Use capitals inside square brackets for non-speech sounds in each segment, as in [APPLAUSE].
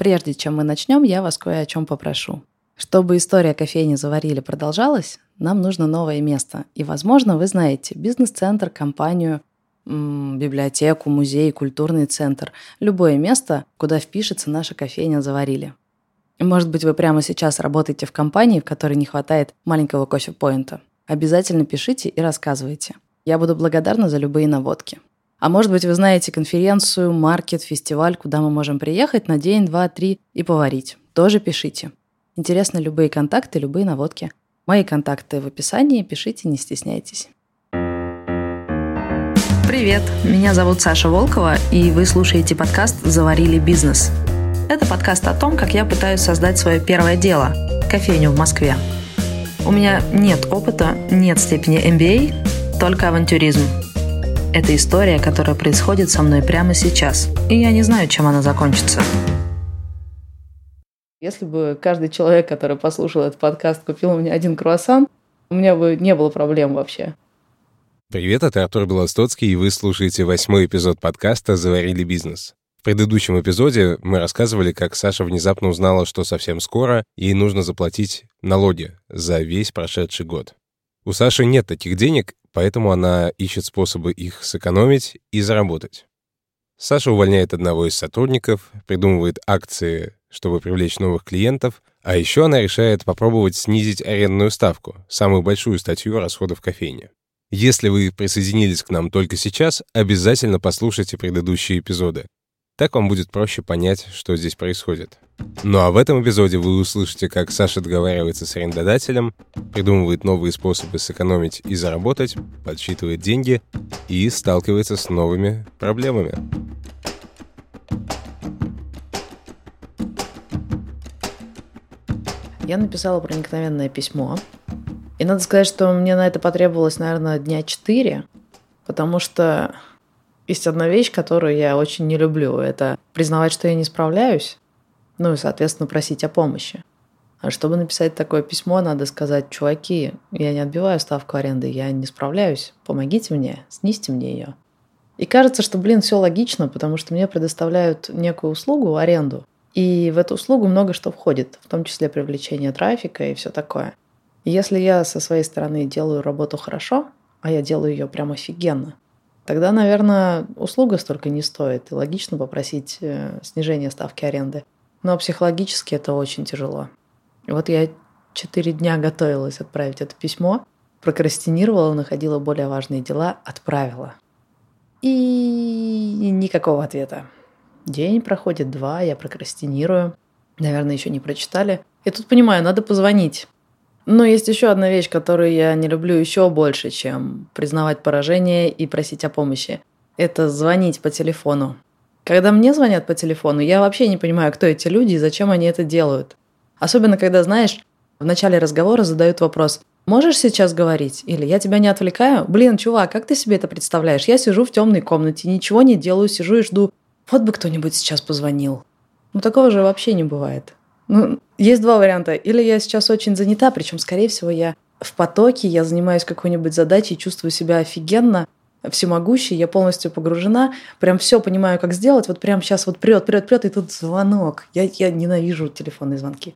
Прежде чем мы начнем, я вас кое о чем попрошу. Чтобы история кофейни «Заварили» продолжалась, нам нужно новое место. И, возможно, вы знаете бизнес-центр, компанию, библиотеку, музей, культурный центр. Любое место, куда впишется наша кофейня «Заварили». Может быть, вы прямо сейчас работаете в компании, в которой не хватает маленького кофе-поинта. Обязательно пишите и рассказывайте. Я буду благодарна за любые наводки. А может быть, вы знаете конференцию, маркет, фестиваль, куда мы можем приехать на день, два, три и поварить. Тоже пишите. Интересны любые контакты, любые наводки. Мои контакты в описании, пишите, не стесняйтесь. Привет, меня зовут Саша Волкова, и вы слушаете подкаст «Заварили бизнес». Это подкаст о том, как я пытаюсь создать свое первое дело – кофейню в Москве. У меня нет опыта, нет степени MBA, только авантюризм. Это история, которая происходит со мной прямо сейчас, и я не знаю, чем она закончится. Если бы каждый человек, который послушал этот подкаст, купил у меня один круассан, у меня бы не было проблем вообще. Привет, это Артур Белостоцкий, и вы слушаете восьмой эпизод подкаста «Заварили бизнес». В предыдущем эпизоде мы рассказывали, как Саша внезапно узнала, что совсем скоро ей нужно заплатить налоги за весь прошедший год. У Саши нет таких денег, поэтому она ищет способы их сэкономить и заработать. Саша увольняет одного из сотрудников, придумывает акции чтобы привлечь новых клиентов, а еще она решает попробовать снизить арендную ставку, самую большую статью расходов кофейни. Если вы присоединились к нам только сейчас, обязательно послушайте предыдущие эпизоды. Так вам будет проще понять, что здесь происходит. Ну а в этом эпизоде вы услышите, как Саша договаривается с арендодателем, придумывает новые способы сэкономить и заработать, подсчитывает деньги и сталкивается с новыми проблемами. я написала проникновенное письмо. И надо сказать, что мне на это потребовалось, наверное, дня четыре, потому что есть одна вещь, которую я очень не люблю. Это признавать, что я не справляюсь, ну и, соответственно, просить о помощи. А чтобы написать такое письмо, надо сказать, чуваки, я не отбиваю ставку аренды, я не справляюсь, помогите мне, снизьте мне ее. И кажется, что, блин, все логично, потому что мне предоставляют некую услугу, аренду, и в эту услугу много что входит, в том числе привлечение трафика и все такое. И если я со своей стороны делаю работу хорошо, а я делаю ее прям офигенно, тогда, наверное, услуга столько не стоит. И логично попросить э, снижение ставки аренды. Но психологически это очень тяжело. Вот я четыре дня готовилась отправить это письмо, прокрастинировала, находила более важные дела, отправила. И никакого ответа. День проходит, два, я прокрастинирую. Наверное, еще не прочитали. И тут понимаю, надо позвонить. Но есть еще одна вещь, которую я не люблю еще больше, чем признавать поражение и просить о помощи. Это звонить по телефону. Когда мне звонят по телефону, я вообще не понимаю, кто эти люди и зачем они это делают. Особенно, когда, знаешь, в начале разговора задают вопрос «Можешь сейчас говорить?» Или «Я тебя не отвлекаю?» Блин, чувак, как ты себе это представляешь? Я сижу в темной комнате, ничего не делаю, сижу и жду вот бы кто-нибудь сейчас позвонил. Ну, такого же вообще не бывает. Ну, есть два варианта. Или я сейчас очень занята, причем, скорее всего, я в потоке, я занимаюсь какой-нибудь задачей, чувствую себя офигенно, всемогущей, я полностью погружена, прям все понимаю, как сделать, вот прям сейчас вот прет, прет, прет, и тут звонок. Я, я ненавижу телефонные звонки.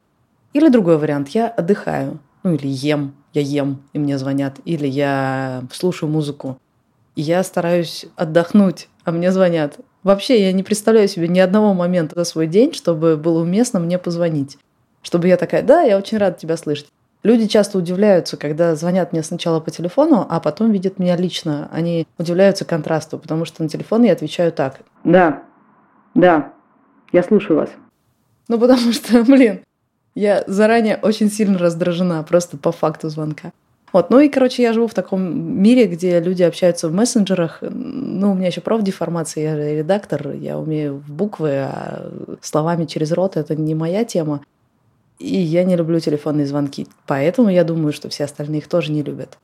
Или другой вариант, я отдыхаю, ну или ем, я ем, и мне звонят, или я слушаю музыку. И я стараюсь отдохнуть, а мне звонят. Вообще, я не представляю себе ни одного момента за свой день, чтобы было уместно мне позвонить. Чтобы я такая, да, я очень рада тебя слышать. Люди часто удивляются, когда звонят мне сначала по телефону, а потом видят меня лично. Они удивляются контрасту, потому что на телефон я отвечаю так. Да, да, я слушаю вас. Ну, потому что, [LAUGHS] блин, я заранее очень сильно раздражена просто по факту звонка. Вот. Ну и, короче, я живу в таком мире, где люди общаются в мессенджерах. Ну, у меня еще профдеформация, я редактор, я умею в буквы, а словами через рот это не моя тема. И я не люблю телефонные звонки. Поэтому я думаю, что все остальные их тоже не любят.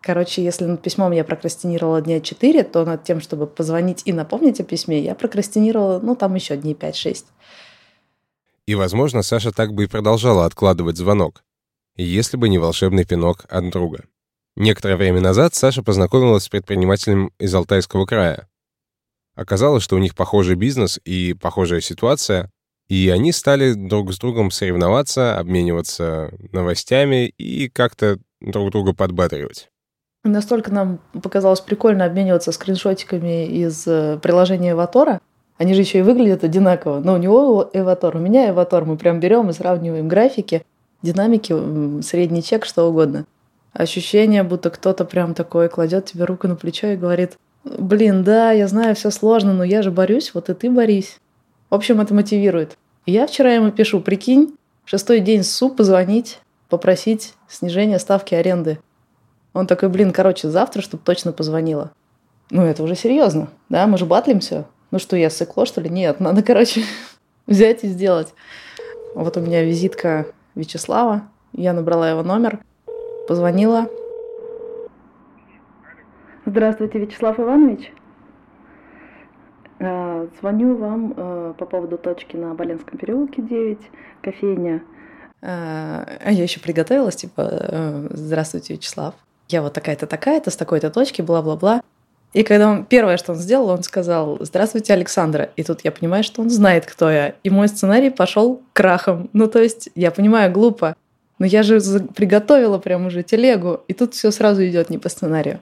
Короче, если над письмом я прокрастинировала дня 4, то над тем, чтобы позвонить и напомнить о письме, я прокрастинировала, ну, там еще дней 5-6. И, возможно, Саша так бы и продолжала откладывать звонок если бы не волшебный пинок от друга. Некоторое время назад Саша познакомилась с предпринимателем из Алтайского края. Оказалось, что у них похожий бизнес и похожая ситуация, И они стали друг с другом соревноваться, обмениваться новостями и как-то друг друга подбадривать. Настолько нам показалось прикольно обмениваться скриншотиками из э, приложения Эватора. Они же еще и выглядят одинаково. Но у него Эватор, у меня Эватор. Мы прям берем и сравниваем графики, динамики, средний чек, что угодно. Ощущение, будто кто-то прям такой кладет тебе руку на плечо и говорит, блин, да, я знаю, все сложно, но я же борюсь, вот и ты борись. В общем, это мотивирует. Я вчера ему пишу, прикинь, шестой день СУ позвонить, попросить снижения ставки аренды. Он такой, блин, короче, завтра, чтобы точно позвонила. Ну, это уже серьезно, да, мы же батлимся. Ну что, я сыкло, что ли? Нет, надо, короче, [LAUGHS] взять и сделать. Вот у меня визитка Вячеслава. Я набрала его номер, позвонила. Здравствуйте, Вячеслав Иванович. Э, звоню вам э, по поводу точки на Боленском переулке 9, кофейня. Э, а я еще приготовилась, типа, здравствуйте, Вячеслав. Я вот такая-то, такая-то, с такой-то точки, бла-бла-бла. И когда он, первое, что он сделал, он сказал «Здравствуйте, Александра». И тут я понимаю, что он знает, кто я. И мой сценарий пошел крахом. Ну, то есть, я понимаю, глупо. Но я же приготовила прям уже телегу. И тут все сразу идет не по сценарию.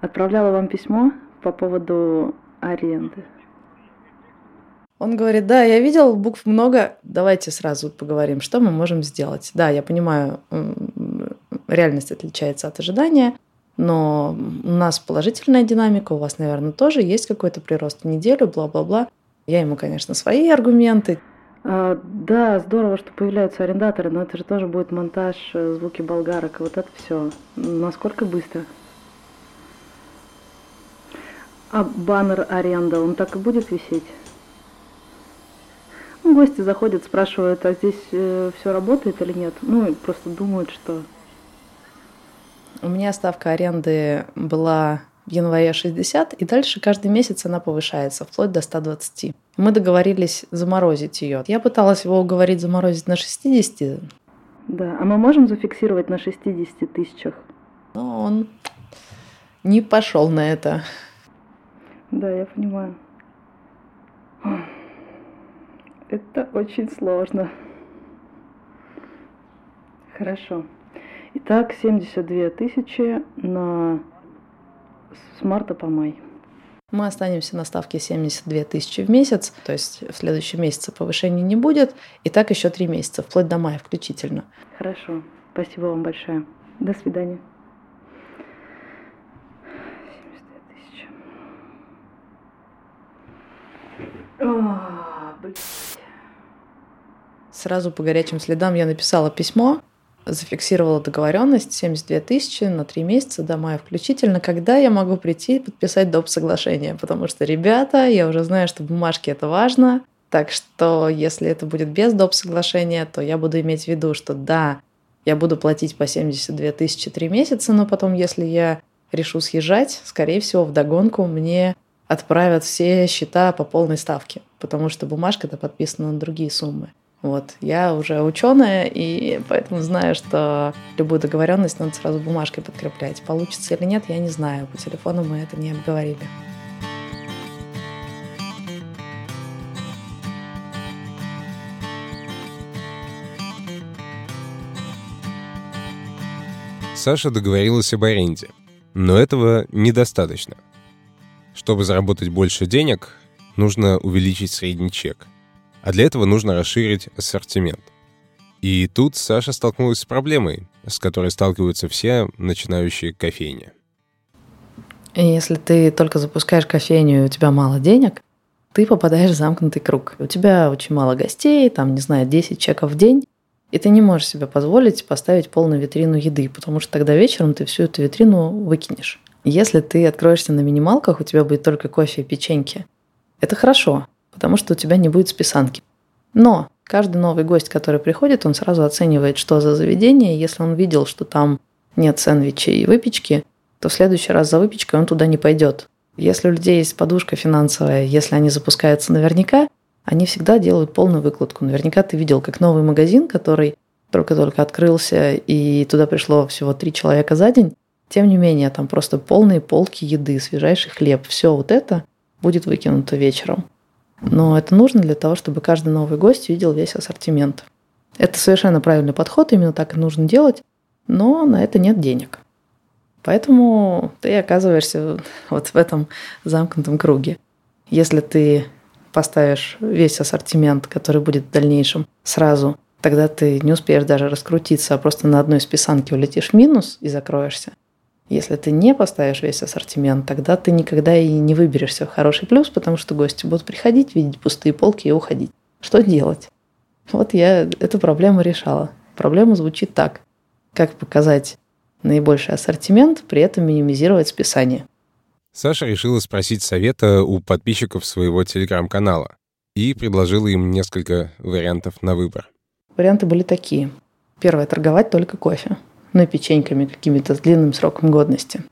Отправляла вам письмо по поводу аренды. Он говорит, да, я видел букв много, давайте сразу поговорим, что мы можем сделать. Да, я понимаю, реальность отличается от ожидания, но у нас положительная динамика, у вас, наверное, тоже есть какой-то прирост в неделю, бла-бла-бла. Я ему, конечно, свои аргументы. А, да, здорово, что появляются арендаторы, но это же тоже будет монтаж, э, звуки болгарок, вот это все. Насколько быстро? А баннер аренда, он так и будет висеть? Ну, гости заходят, спрашивают, а здесь э, все работает или нет? Ну, и просто думают, что... У меня ставка аренды была в январе 60, и дальше каждый месяц она повышается, вплоть до 120. Мы договорились заморозить ее. Я пыталась его уговорить заморозить на 60. Да, а мы можем зафиксировать на 60 тысячах? Но он не пошел на это. Да, я понимаю. Это очень сложно. Хорошо. Итак, 72 тысячи на с марта по май. Мы останемся на ставке 72 тысячи в месяц, то есть в следующем месяце повышения не будет, и так еще три месяца, вплоть до мая включительно. Хорошо, спасибо вам большое. До свидания. О, блядь. Сразу по горячим следам я написала письмо, зафиксировала договоренность 72 тысячи на три месяца до мая включительно, когда я могу прийти и подписать доп. соглашение. Потому что, ребята, я уже знаю, что бумажки это важно. Так что, если это будет без доп. соглашения, то я буду иметь в виду, что да, я буду платить по 72 тысячи три месяца, но потом, если я решу съезжать, скорее всего, в догонку мне отправят все счета по полной ставке, потому что бумажка-то подписана на другие суммы. Вот. Я уже ученая, и поэтому знаю, что любую договоренность надо сразу бумажкой подкреплять. Получится или нет, я не знаю. По телефону мы это не обговорили. Саша договорилась об аренде. Но этого недостаточно. Чтобы заработать больше денег, нужно увеличить средний чек – а для этого нужно расширить ассортимент. И тут Саша столкнулась с проблемой, с которой сталкиваются все начинающие кофейни. Если ты только запускаешь кофейню, и у тебя мало денег, ты попадаешь в замкнутый круг. У тебя очень мало гостей, там, не знаю, 10 чеков в день, и ты не можешь себе позволить поставить полную витрину еды, потому что тогда вечером ты всю эту витрину выкинешь. Если ты откроешься на минималках, у тебя будет только кофе и печеньки. Это хорошо, потому что у тебя не будет списанки. Но каждый новый гость, который приходит, он сразу оценивает, что за заведение. Если он видел, что там нет сэндвичей и выпечки, то в следующий раз за выпечкой он туда не пойдет. Если у людей есть подушка финансовая, если они запускаются наверняка, они всегда делают полную выкладку. Наверняка ты видел, как новый магазин, который только-только открылся, и туда пришло всего три человека за день. Тем не менее, там просто полные полки еды, свежайший хлеб. Все вот это будет выкинуто вечером. Но это нужно для того, чтобы каждый новый гость видел весь ассортимент. Это совершенно правильный подход, именно так и нужно делать, но на это нет денег. Поэтому ты оказываешься вот в этом замкнутом круге. Если ты поставишь весь ассортимент, который будет в дальнейшем сразу, тогда ты не успеешь даже раскрутиться, а просто на одной списанке улетишь в минус и закроешься. Если ты не поставишь весь ассортимент, тогда ты никогда и не выберешься в хороший плюс, потому что гости будут приходить, видеть пустые полки и уходить. Что делать? Вот я эту проблему решала. Проблема звучит так. Как показать наибольший ассортимент, при этом минимизировать списание? Саша решила спросить совета у подписчиков своего телеграм-канала и предложила им несколько вариантов на выбор. Варианты были такие. Первое – торговать только кофе ну, печеньками какими-то с длинным сроком годности.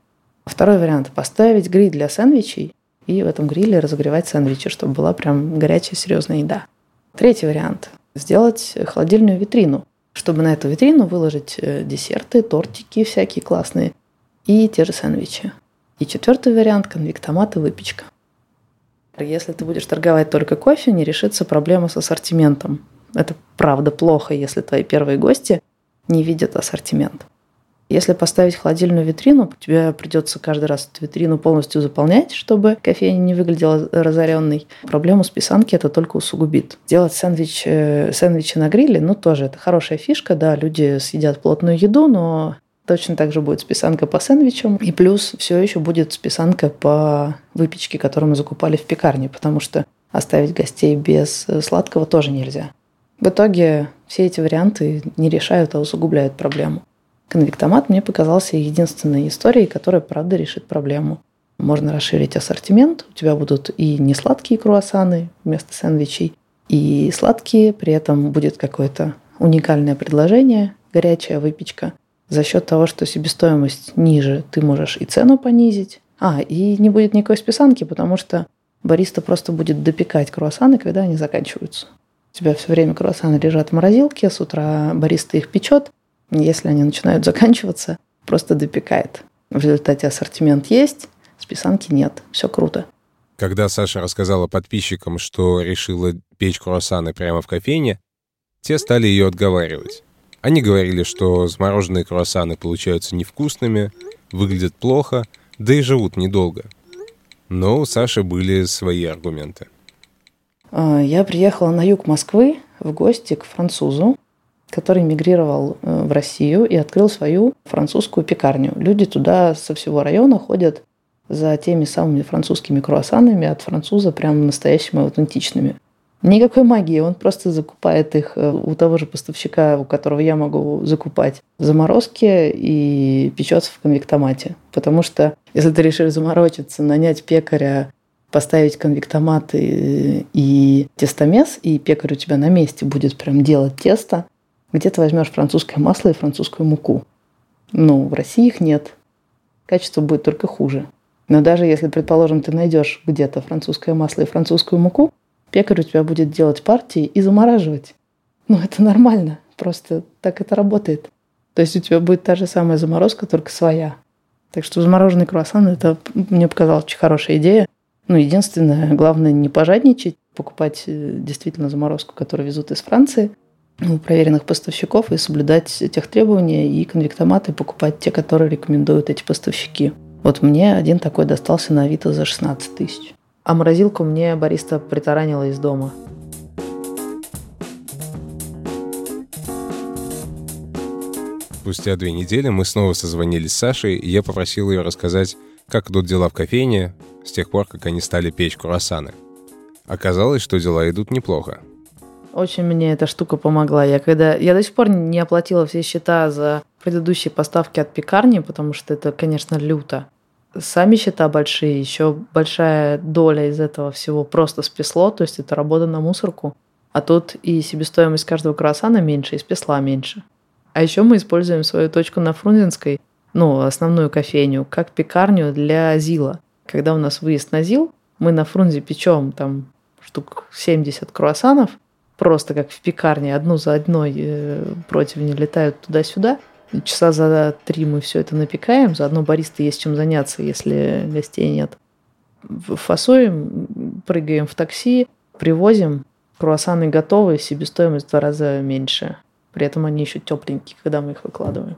Второй вариант – поставить гриль для сэндвичей и в этом гриле разогревать сэндвичи, чтобы была прям горячая серьезная еда. Третий вариант – сделать холодильную витрину, чтобы на эту витрину выложить э, десерты, тортики всякие классные и те же сэндвичи. И четвертый вариант – конвектомат и выпечка. Если ты будешь торговать только кофе, не решится проблема с ассортиментом. Это правда плохо, если твои первые гости не видят ассортимент. Если поставить холодильную витрину, тебе придется каждый раз эту витрину полностью заполнять, чтобы кофейня не выглядела разоренной. Проблему с писанки это только усугубит. Делать сэндвич, э, сэндвичи на гриле, ну, тоже это хорошая фишка, да, люди съедят плотную еду, но Точно так же будет списанка по сэндвичам. И плюс все еще будет списанка по выпечке, которую мы закупали в пекарне, потому что оставить гостей без э, сладкого тоже нельзя. В итоге все эти варианты не решают, а усугубляют проблему. Конвектомат мне показался единственной историей, которая, правда, решит проблему. Можно расширить ассортимент, у тебя будут и не сладкие круассаны вместо сэндвичей, и сладкие, при этом будет какое-то уникальное предложение, горячая выпечка. За счет того, что себестоимость ниже, ты можешь и цену понизить. А, и не будет никакой списанки, потому что бариста просто будет допекать круассаны, когда они заканчиваются. У тебя все время круассаны лежат в морозилке, с утра бариста их печет, если они начинают заканчиваться, просто допекает. В результате ассортимент есть, списанки нет. Все круто. Когда Саша рассказала подписчикам, что решила печь круассаны прямо в кофейне, те стали ее отговаривать. Они говорили, что замороженные круассаны получаются невкусными, выглядят плохо, да и живут недолго. Но у Саши были свои аргументы. А, я приехала на юг Москвы в гости к французу, который мигрировал э, в Россию и открыл свою французскую пекарню. Люди туда со всего района ходят за теми самыми французскими круассанами от француза, прям настоящими аутентичными. Никакой магии, он просто закупает их э, у того же поставщика, у которого я могу закупать заморозки и печется в конвектомате. Потому что если ты решишь заморочиться, нанять пекаря, поставить конвектомат и, и тестомес, и пекарь у тебя на месте будет прям делать тесто, где ты возьмешь французское масло и французскую муку. Ну, в России их нет. Качество будет только хуже. Но даже если, предположим, ты найдешь где-то французское масло и французскую муку, пекарь у тебя будет делать партии и замораживать. Ну, это нормально. Просто так это работает. То есть у тебя будет та же самая заморозка, только своя. Так что замороженный круассан – это, мне показалось, очень хорошая идея. Ну, единственное, главное не пожадничать, покупать э, действительно заморозку, которую везут из Франции – у проверенных поставщиков и соблюдать тех требования и конвектоматы покупать те, которые рекомендуют эти поставщики. Вот мне один такой достался на Авито за 16 тысяч. А морозилку мне бариста притаранила из дома. Спустя две недели мы снова созвонились с Сашей, и я попросил ее рассказать, как идут дела в кофейне с тех пор, как они стали печь круассаны. Оказалось, что дела идут неплохо. Очень мне эта штука помогла. Я когда я до сих пор не оплатила все счета за предыдущие поставки от пекарни, потому что это, конечно, люто. Сами счета большие, еще большая доля из этого всего просто спесло, то есть это работа на мусорку. А тут и себестоимость каждого круассана меньше, и спесла меньше. А еще мы используем свою точку на Фрунзенской, ну, основную кофейню, как пекарню для ЗИЛа. Когда у нас выезд на ЗИЛ, мы на Фрунзе печем там штук 70 круассанов, просто как в пекарне, одну за одной э, противни летают туда-сюда. Часа за три мы все это напекаем, заодно бариста есть чем заняться, если гостей нет. Фасуем, прыгаем в такси, привозим, круассаны готовы, себестоимость в два раза меньше. При этом они еще тепленькие, когда мы их выкладываем.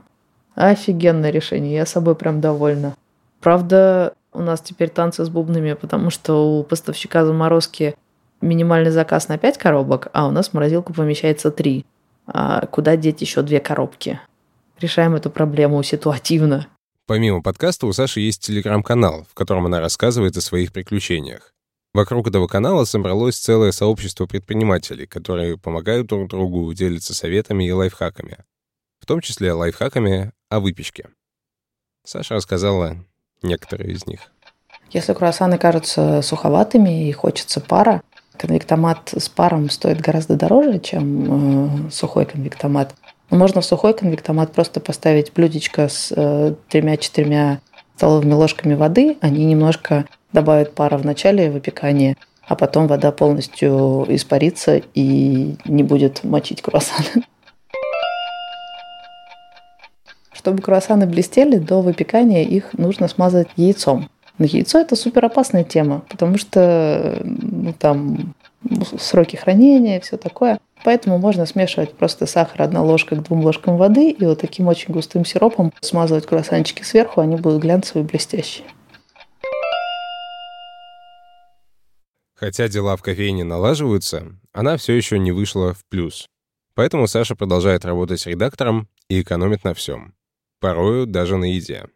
Офигенное решение, я собой прям довольна. Правда, у нас теперь танцы с бубнами, потому что у поставщика заморозки минимальный заказ на 5 коробок, а у нас в морозилку помещается 3. А куда деть еще две коробки? Решаем эту проблему ситуативно. Помимо подкаста у Саши есть телеграм-канал, в котором она рассказывает о своих приключениях. Вокруг этого канала собралось целое сообщество предпринимателей, которые помогают друг другу, делятся советами и лайфхаками. В том числе лайфхаками о выпечке. Саша рассказала некоторые из них. Если круассаны кажутся суховатыми и хочется пара, конвектомат с паром стоит гораздо дороже, чем э, сухой конвектомат. Но можно в сухой конвектомат просто поставить блюдечко с э, тремя-четырьмя столовыми ложками воды. Они немножко добавят пара в начале выпекания, а потом вода полностью испарится и не будет мочить круассаны. Чтобы круассаны блестели, до выпекания их нужно смазать яйцом. Но яйцо это супер опасная тема, потому что ну, там сроки хранения, все такое. Поэтому можно смешивать просто сахар одна ложка к двум ложкам воды и вот таким очень густым сиропом смазывать круассанчики сверху, они будут глянцевые и блестящие. Хотя дела в кофейне налаживаются, она все еще не вышла в плюс. Поэтому Саша продолжает работать редактором и экономит на всем. Порою даже на еде.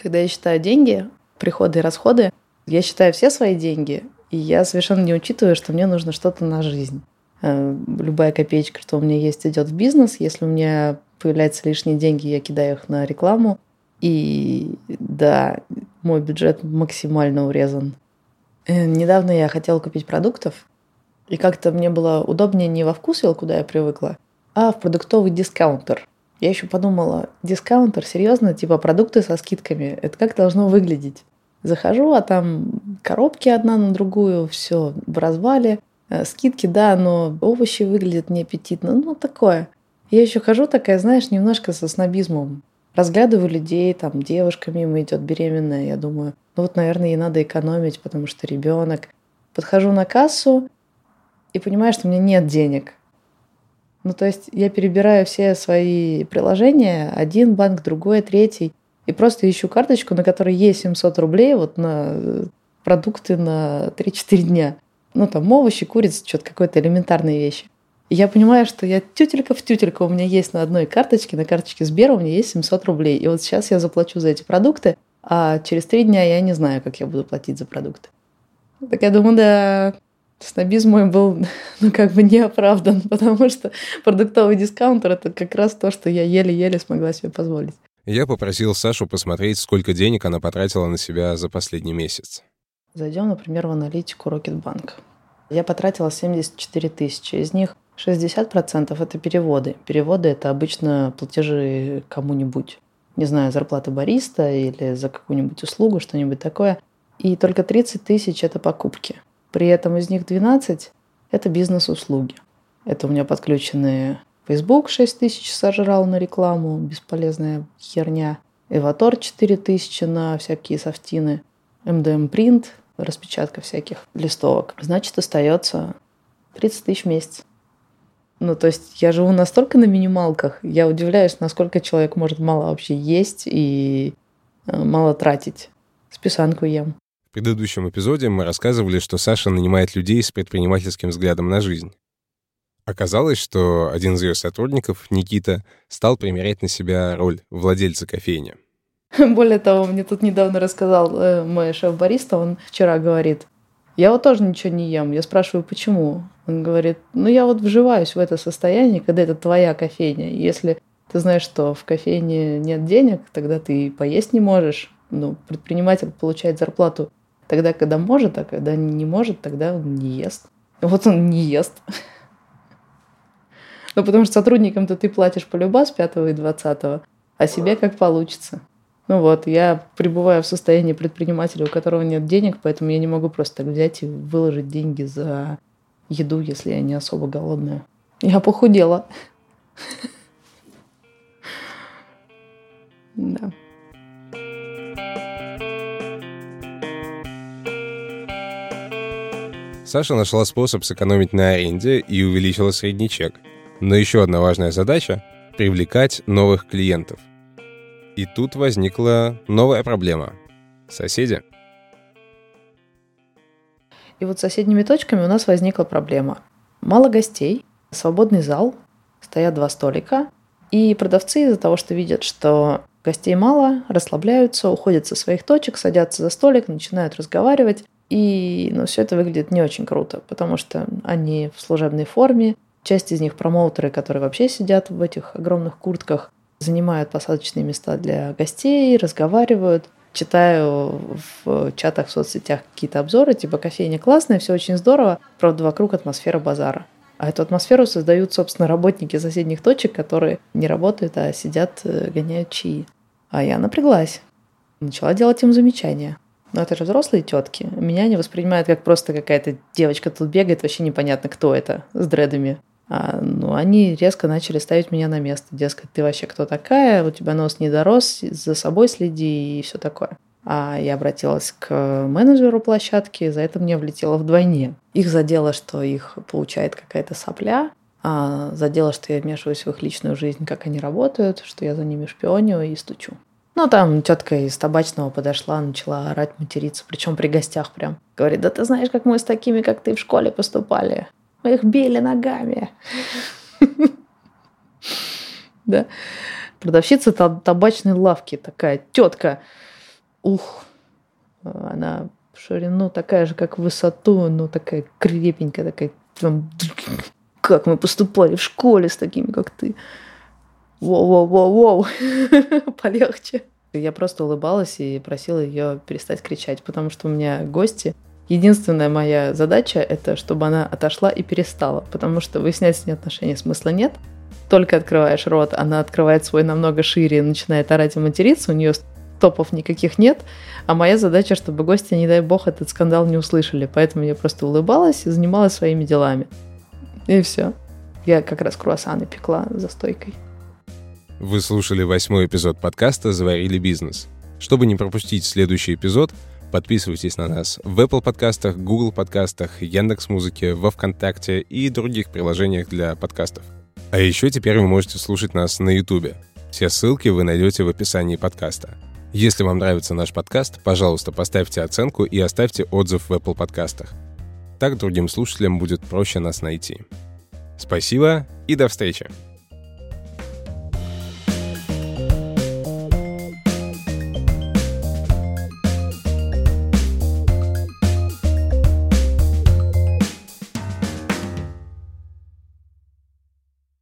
Когда я считаю деньги, приходы и расходы, я считаю все свои деньги, и я совершенно не учитываю, что мне нужно что-то на жизнь. Э, любая копеечка, что у меня есть, идет в бизнес. Если у меня появляются лишние деньги, я кидаю их на рекламу. И да, мой бюджет максимально урезан. Э, недавно я хотела купить продуктов, и как-то мне было удобнее не во вкусвилл, куда я привыкла, а в продуктовый дискаунтер. Я еще подумала, дискаунтер, серьезно, типа продукты со скидками, это как должно выглядеть? Захожу, а там коробки одна на другую, все в развале. Э, скидки, да, но овощи выглядят неаппетитно. Ну, такое. Я еще хожу такая, знаешь, немножко со снобизмом. Разглядываю людей, там девушка мимо идет беременная, я думаю, ну вот, наверное, ей надо экономить, потому что ребенок. Подхожу на кассу и понимаю, что у меня нет денег. Ну, то есть я перебираю все свои приложения, один банк, другой, третий, и просто ищу карточку, на которой есть 700 рублей вот на э, продукты на 3-4 дня. Ну, там овощи, курица, что-то какой-то элементарные вещи. И я понимаю, что я тютелька в тютелька у меня есть на одной карточке, на карточке Сбера у меня есть 700 рублей. И вот сейчас я заплачу за эти продукты, а через три дня я не знаю, как я буду платить за продукты. Так я думаю, да, снобизм мой был, [LAUGHS] ну, как бы не оправдан, [LAUGHS] потому что продуктовый дискаунтер – это как раз то, что я еле-еле смогла себе позволить. Я попросил Сашу посмотреть, сколько денег она потратила на себя за последний месяц. Зайдем, например, в аналитику Рокетбанк. Я потратила 74 тысячи. Из них 60% это переводы. Переводы это обычно платежи кому-нибудь. Не знаю, зарплата бариста или за какую-нибудь услугу, что-нибудь такое. И только 30 тысяч это покупки. При этом из них 12 это бизнес-услуги. Это у меня подключены Facebook 6 тысяч сожрал на рекламу, бесполезная херня. Эватор 4 тысячи на всякие софтины. MDM Print распечатка всяких листовок. Значит, остается 30 тысяч в месяц. Ну, то есть я живу настолько на минималках, я удивляюсь, насколько человек может мало вообще есть и э, мало тратить. Списанку ем. В предыдущем эпизоде мы рассказывали, что Саша нанимает людей с предпринимательским взглядом на жизнь. Оказалось, что один из ее сотрудников, Никита, стал примерять на себя роль владельца кофейни. [LAUGHS] Более того, мне тут недавно рассказал э, мой шеф-бариста, он вчера говорит, я вот тоже ничего не ем. Я спрашиваю, почему? Он говорит, ну я вот вживаюсь в это состояние, когда это твоя кофейня. Если ты знаешь, что в кофейне нет денег, тогда ты поесть не можешь. Ну, предприниматель получает зарплату тогда, когда может, а когда не может, тогда он не ест. Вот он не ест. [LAUGHS] Ну, потому что сотрудникам-то ты платишь по полюба с 5 и 20, а себе как получится. Ну вот, я пребываю в состоянии предпринимателя, у которого нет денег, поэтому я не могу просто так взять и выложить деньги за еду, если я не особо голодная. Я похудела. [LAUGHS] Да. Саша нашла способ сэкономить на аренде и увеличила средний чек. Но еще одна важная задача — привлекать новых клиентов. И тут возникла новая проблема — соседи. И вот с соседними точками у нас возникла проблема. Мало гостей, свободный зал, стоят два столика, и продавцы из-за того, что видят, что гостей мало, расслабляются, уходят со своих точек, садятся за столик, начинают разговаривать. И ну, все это выглядит не очень круто, потому что они в служебной форме, часть из них промоутеры, которые вообще сидят в этих огромных куртках, занимают посадочные места для гостей, разговаривают. Читаю в чатах в соцсетях какие-то обзоры, типа кофейня классная, все очень здорово, правда вокруг атмосфера базара. А эту атмосферу создают, собственно, работники соседних точек, которые не работают, а сидят, э, гоняют чаи. А я напряглась. Начала делать им замечания. Но это же взрослые тетки. Меня не воспринимают как просто какая-то девочка тут бегает, вообще непонятно, кто это, с дредами. А, ну, они резко начали ставить меня на место. Дескать, ты вообще кто такая, у тебя нос не дорос, за собой следи и все такое. А я обратилась к менеджеру площадки, за это мне влетело вдвойне. Их задело, что их получает какая-то сопля, а задело, что я вмешиваюсь в их личную жизнь, как они работают, что я за ними шпионю и стучу. Ну, там тетка из табачного подошла, начала орать, материться, причем при гостях прям. Говорит, да ты знаешь, как мы с такими, как ты, в школе поступали. Мы их били ногами. Да. Продавщица табачной лавки такая, тетка ух, она ширину такая же, как высоту, но такая крепенькая, такая как мы поступали в школе с такими, как ты. Воу-воу-воу-воу, [LAUGHS] полегче. Я просто улыбалась и просила ее перестать кричать, потому что у меня гости. Единственная моя задача – это чтобы она отошла и перестала, потому что выяснять с ней отношения смысла нет. Только открываешь рот, она открывает свой намного шире и начинает орать и материться, у нее топов никаких нет, а моя задача, чтобы гости, не дай бог, этот скандал не услышали. Поэтому я просто улыбалась и занималась своими делами. И все. Я как раз круассаны пекла за стойкой. Вы слушали восьмой эпизод подкаста «Заварили бизнес». Чтобы не пропустить следующий эпизод, подписывайтесь на нас в Apple подкастах, Google подкастах, Яндекс Музыке, во Вконтакте и других приложениях для подкастов. А еще теперь вы можете слушать нас на YouTube. Все ссылки вы найдете в описании подкаста. Если вам нравится наш подкаст, пожалуйста, поставьте оценку и оставьте отзыв в Apple подкастах. Так другим слушателям будет проще нас найти. Спасибо и до встречи!